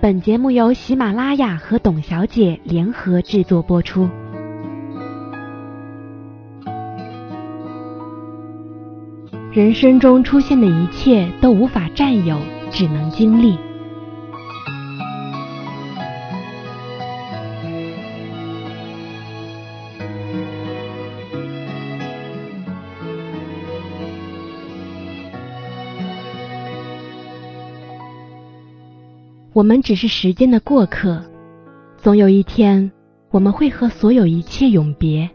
本节目由喜马拉雅和董小姐联合制作播出。人生中出现的一切都无法占有，只能经历。我们只是时间的过客，总有一天我们会和所有一切永别。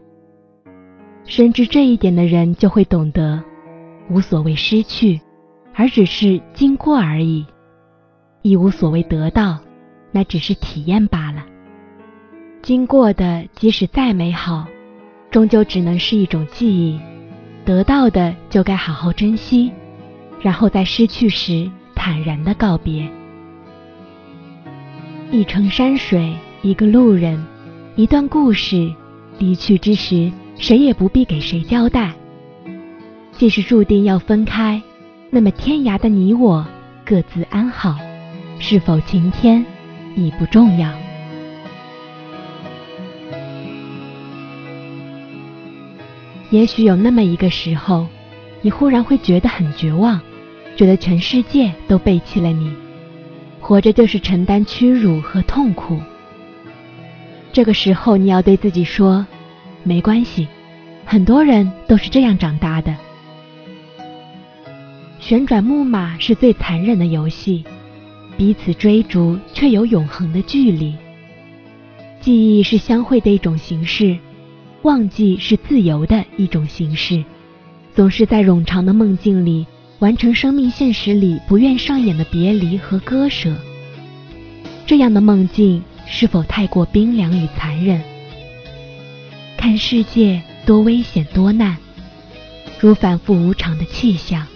深知这一点的人就会懂得，无所谓失去，而只是经过而已；亦无所谓得到，那只是体验罢了。经过的即使再美好，终究只能是一种记忆；得到的就该好好珍惜，然后在失去时坦然的告别。一程山水，一个路人，一段故事，离去之时，谁也不必给谁交代。既是注定要分开，那么天涯的你我各自安好，是否晴天已不重要。也许有那么一个时候，你忽然会觉得很绝望，觉得全世界都背弃了你。活着就是承担屈辱和痛苦。这个时候，你要对自己说：“没关系，很多人都是这样长大的。”旋转木马是最残忍的游戏，彼此追逐却有永恒的距离。记忆是相会的一种形式，忘记是自由的一种形式。总是在冗长的梦境里。完成生命现实里不愿上演的别离和割舍，这样的梦境是否太过冰凉与残忍？看世界多危险多难，如反复无常的气象。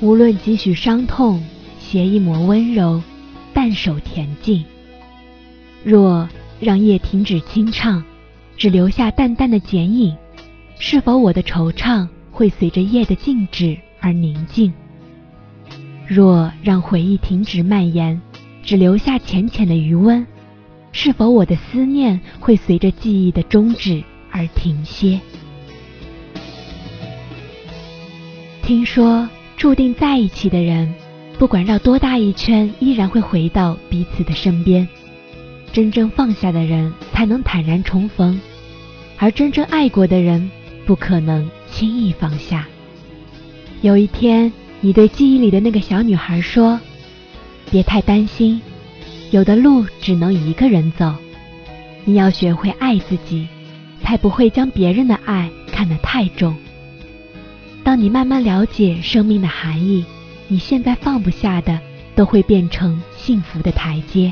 无论几许伤痛，携一抹温柔，淡手恬静。若让夜停止清唱，只留下淡淡的剪影，是否我的惆怅会随着夜的静止？而宁静。若让回忆停止蔓延，只留下浅浅的余温，是否我的思念会随着记忆的终止而停歇？听说注定在一起的人，不管绕多大一圈，依然会回到彼此的身边。真正放下的人，才能坦然重逢；而真正爱过的人，不可能轻易放下。有一天，你对记忆里的那个小女孩说：“别太担心，有的路只能一个人走。你要学会爱自己，才不会将别人的爱看得太重。当你慢慢了解生命的含义，你现在放不下的，都会变成幸福的台阶。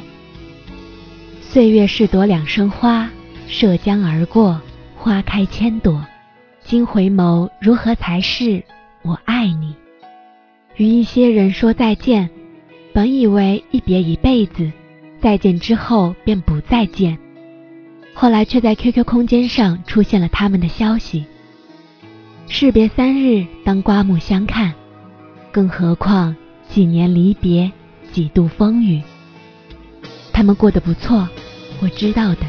岁月是朵两生花，涉江而过，花开千朵。今回眸，如何才是？”我爱你，与一些人说再见，本以为一别一辈子，再见之后便不再见，后来却在 QQ 空间上出现了他们的消息。士别三日，当刮目相看，更何况几年离别，几度风雨。他们过得不错，我知道的。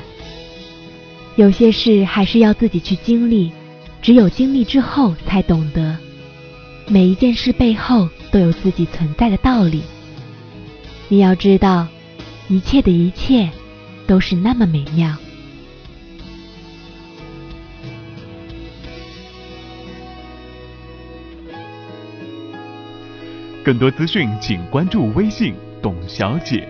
有些事还是要自己去经历，只有经历之后，才懂得。每一件事背后都有自己存在的道理。你要知道，一切的一切都是那么美妙。更多资讯，请关注微信“董小姐”。